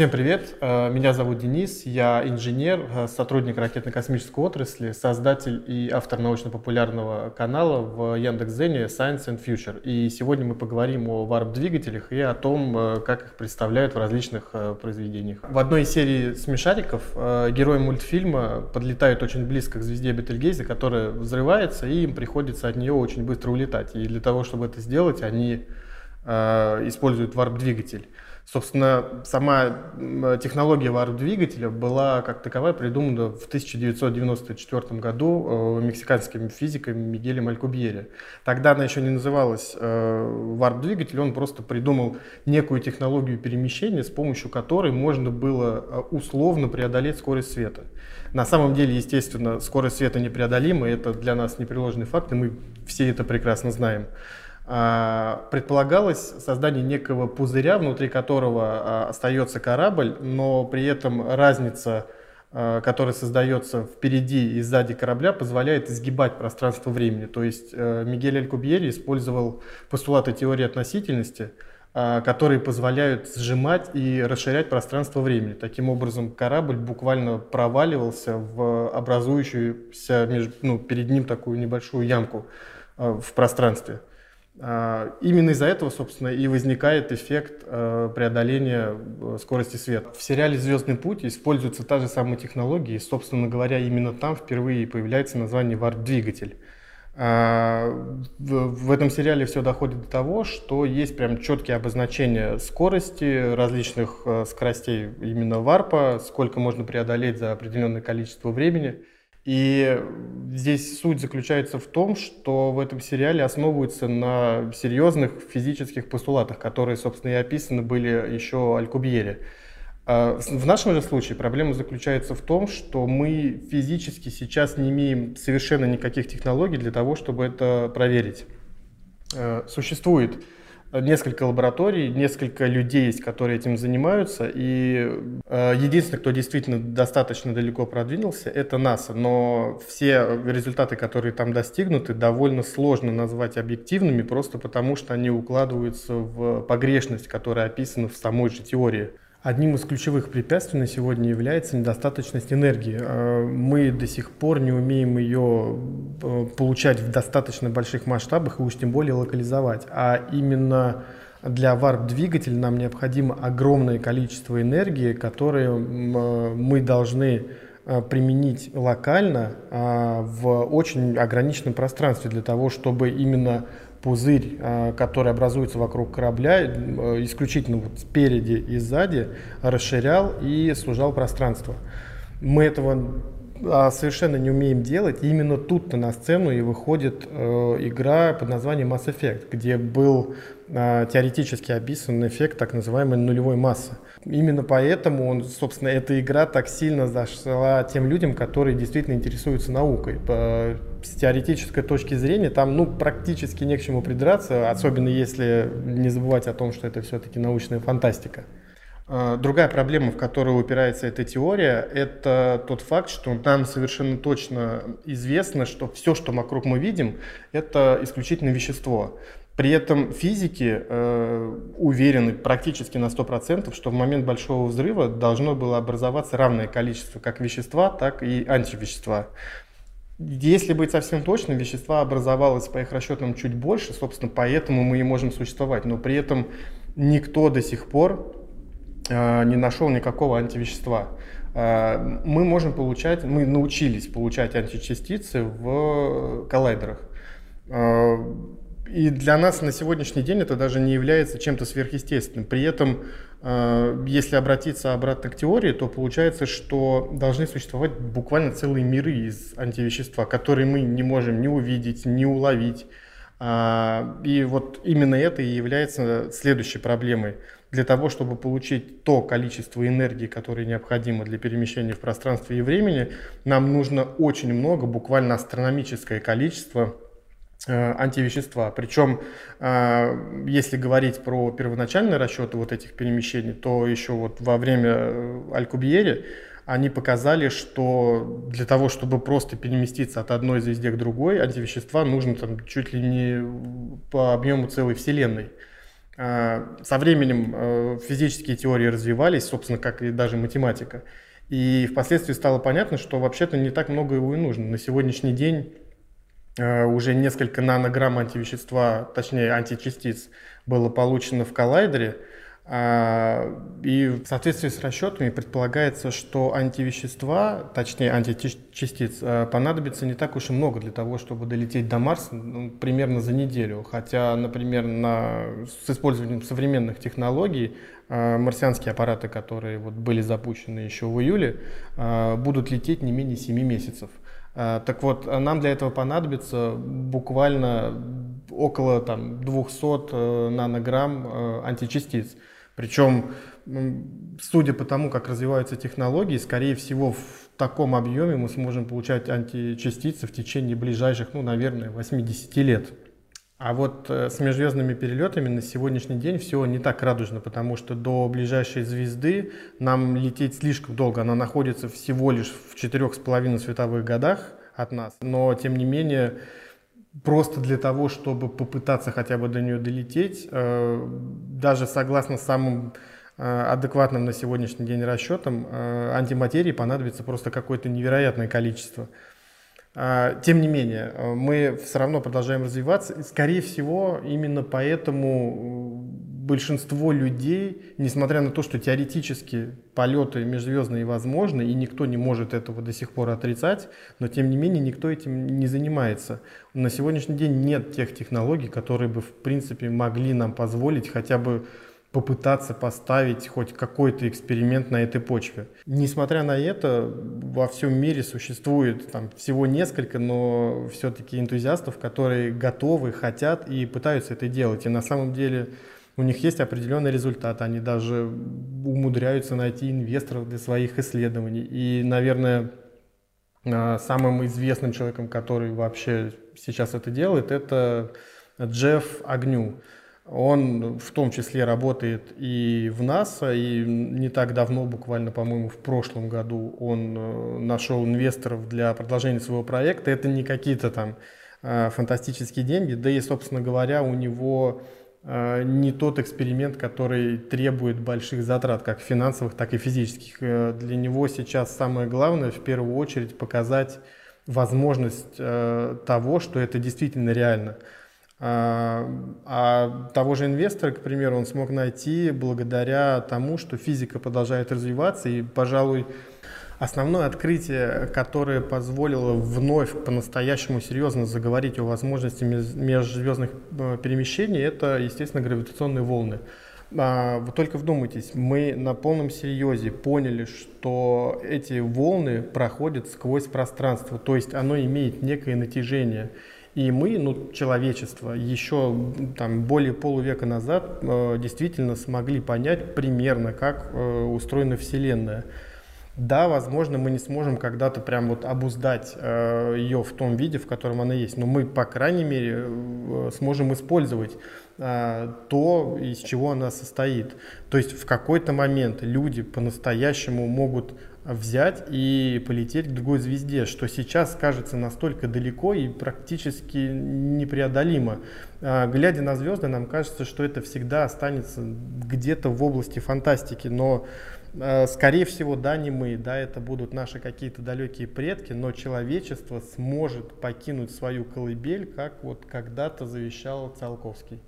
Всем привет, э, меня зовут Денис, я инженер, э, сотрудник ракетно-космической отрасли, создатель и автор научно-популярного канала в Яндекс.Зене Science and Future. И сегодня мы поговорим о варп-двигателях и о том, э, как их представляют в различных произведениях. В одной из серий «Смешариков» герои мультфильма подлетают очень близко к звезде Бетельгейзе, которая взрывается, и им приходится от нее очень быстро улетать. И для того, чтобы это сделать, они используют варп-двигатель. Собственно, сама технология варп-двигателя была как таковая придумана в 1994 году э, мексиканским физиком Мигелем Алькубьери. Тогда она еще не называлась э, варп-двигатель, он просто придумал некую технологию перемещения, с помощью которой можно было э, условно преодолеть скорость света. На самом деле, естественно, скорость света непреодолима, это для нас непреложный факт, и мы все это прекрасно знаем. А, предполагалось создание некого пузыря, внутри которого а, остается корабль, но при этом разница, а, которая создается впереди и сзади корабля, позволяет изгибать пространство времени. То есть э, Мигель Алькубьери использовал постулаты теории относительности, которые позволяют сжимать и расширять пространство времени. Таким образом, корабль буквально проваливался в образующуюся ну, перед ним такую небольшую ямку в пространстве. А, именно из-за этого, собственно, и возникает эффект э, преодоления э, скорости света. В сериале «Звездный путь» используется та же самая технология, и, собственно говоря, именно там впервые появляется название «варп-двигатель». А, в этом сериале все доходит до того, что есть прям четкие обозначения скорости различных э, скоростей именно варпа, сколько можно преодолеть за определенное количество времени – и здесь суть заключается в том, что в этом сериале основываются на серьезных физических постулатах, которые, собственно, и описаны были еще Алькубьере. А в нашем же случае проблема заключается в том, что мы физически сейчас не имеем совершенно никаких технологий для того, чтобы это проверить. Э, существует несколько лабораторий, несколько людей есть, которые этим занимаются, и э, единственный, кто действительно достаточно далеко продвинулся, это НАСА. Но все результаты, которые там достигнуты, довольно сложно назвать объективными, просто потому что они укладываются в погрешность, которая описана в самой же теории. Одним из ключевых препятствий на сегодня является недостаточность энергии. Э, мы до сих пор не умеем ее э, получать в достаточно больших масштабах и уж тем более локализовать. А именно для варп-двигателя нам необходимо огромное количество энергии, которое э, мы должны применить локально в очень ограниченном пространстве для того, чтобы именно пузырь, а, который образуется вокруг корабля, э, исключительно вот спереди и сзади, расширял и сужал пространство. Мы этого совершенно не умеем делать. И именно тут-то на сцену и выходит э, игра под названием Mass Effect, где был э, теоретически описан эффект так называемой нулевой массы. Именно поэтому, он, собственно, эта игра так сильно зашла тем людям, которые действительно интересуются наукой. По, с теоретической точки зрения там ну, практически не к чему придраться, особенно если не забывать о том, что это все-таки научная фантастика. А, другая проблема, в которую упирается эта теория, это тот факт, что нам совершенно точно известно, что все, что вокруг мы видим, это исключительно вещество. При этом физики э, уверены практически на 100%, что в момент большого взрыва должно было образоваться равное количество как вещества, так и антивещества. Если быть совсем точным, вещества образовалось по их расчетам чуть больше, собственно, поэтому мы и можем существовать. Но при этом никто до сих пор не нашел никакого антивещества. Э, мы можем получать, мы научились получать античастицы в коллайдерах. Э, и для нас на сегодняшний день это даже не является чем-то сверхъестественным. При этом, если обратиться обратно к теории, то получается, что должны существовать буквально целые миры из антивещества, которые мы не можем ни увидеть, ни уловить. И вот именно это и является следующей проблемой для того, чтобы получить то количество энергии, которое необходимо для перемещения в пространстве и времени, нам нужно очень много, буквально астрономическое количество э, антивещества. Причем, э, если говорить про первоначальные расчеты вот этих перемещений, то еще вот во время э, Алькубьери они показали, что для того, чтобы просто переместиться от одной звезды к другой, антивещества нужно там чуть ли не по объему целой Вселенной. А, со временем э, физические теории развивались, собственно, как и даже математика. И впоследствии стало понятно, что вообще-то не так много его и нужно. На сегодняшний день э, уже несколько нанограмм антивещества, точнее античастиц, было получено в коллайдере – и в соответствии с расчетами предполагается, что антивещества, точнее античастиц, а, понадобится не так уж и много для того, чтобы долететь до Марса ну, примерно за неделю. Хотя, например, на, с использованием современных технологий а, марсианские аппараты, которые вот были запущены еще в июле, будут лететь не менее 7 месяцев. Так вот, нам для этого понадобится буквально около там, 200 э, нанограмм э, античастиц. Причем, судя по тому, как развиваются технологии, скорее всего, в таком объеме мы сможем получать античастицы в течение ближайших, ну, наверное, 80 лет. А вот э, с межзвездными перелетами на сегодняшний день все не так радужно, потому что до ближайшей звезды нам лететь слишком долго. Она находится всего лишь в четырех с половиной световых годах от нас. Но, тем не менее, просто для того, чтобы попытаться хотя бы до нее долететь, э, даже согласно самым э, адекватным на сегодняшний день расчетам, э, антиматерии понадобится просто какое-то невероятное количество. Тем не менее, мы все равно продолжаем развиваться. Скорее всего, именно поэтому большинство людей, несмотря на то, что теоретически полеты межзвездные возможны, и никто не может этого до сих пор отрицать, но тем не менее никто этим не занимается. На сегодняшний день нет тех технологий, которые бы в принципе могли нам позволить хотя бы попытаться поставить хоть какой-то эксперимент на этой почве. Несмотря на это, во всем мире существует там, всего несколько, но все-таки энтузиастов, которые готовы, хотят и пытаются это делать. И на самом деле у них есть определенный результат, они даже умудряются найти инвесторов для своих исследований. И, наверное, а, самым известным человеком, который вообще сейчас это делает, это Джефф Агню. Он в том числе работает и в НАСА, и не так давно, буквально, по-моему, в прошлом году он э, нашел инвесторов для продолжения своего проекта. Это не какие-то там а, фантастические деньги, да и, собственно говоря, у него Э, не тот эксперимент, который требует больших затрат, как финансовых, так и физических. Э, для него сейчас самое главное в первую очередь показать возможность э, того, что это действительно реально. А того же инвестора, к примеру, он смог найти благодаря тому, что физика продолжает развиваться, и, пожалуй, Основное открытие, которое позволило вновь по-настоящему серьезно заговорить о возможности межзвездных э, перемещений, это, естественно, гравитационные волны. А, вы только вдумайтесь, мы на полном серьезе поняли, что эти волны проходят сквозь пространство, то есть оно имеет некое натяжение. И мы, ну, человечество, еще там, более полувека назад э, действительно смогли понять примерно, как э, устроена Вселенная. Да, возможно, мы не сможем когда-то прям вот обуздать э, ее в том виде, в котором она есть, но мы, по крайней мере, э, сможем использовать э, то, из чего она состоит. То есть в какой-то момент люди по-настоящему могут взять и полететь к другой звезде, что сейчас кажется настолько далеко и практически непреодолимо. Глядя на звезды, нам кажется, что это всегда останется где-то в области фантастики, но скорее всего, да, не мы, да, это будут наши какие-то далекие предки, но человечество сможет покинуть свою колыбель, как вот когда-то завещал Циолковский.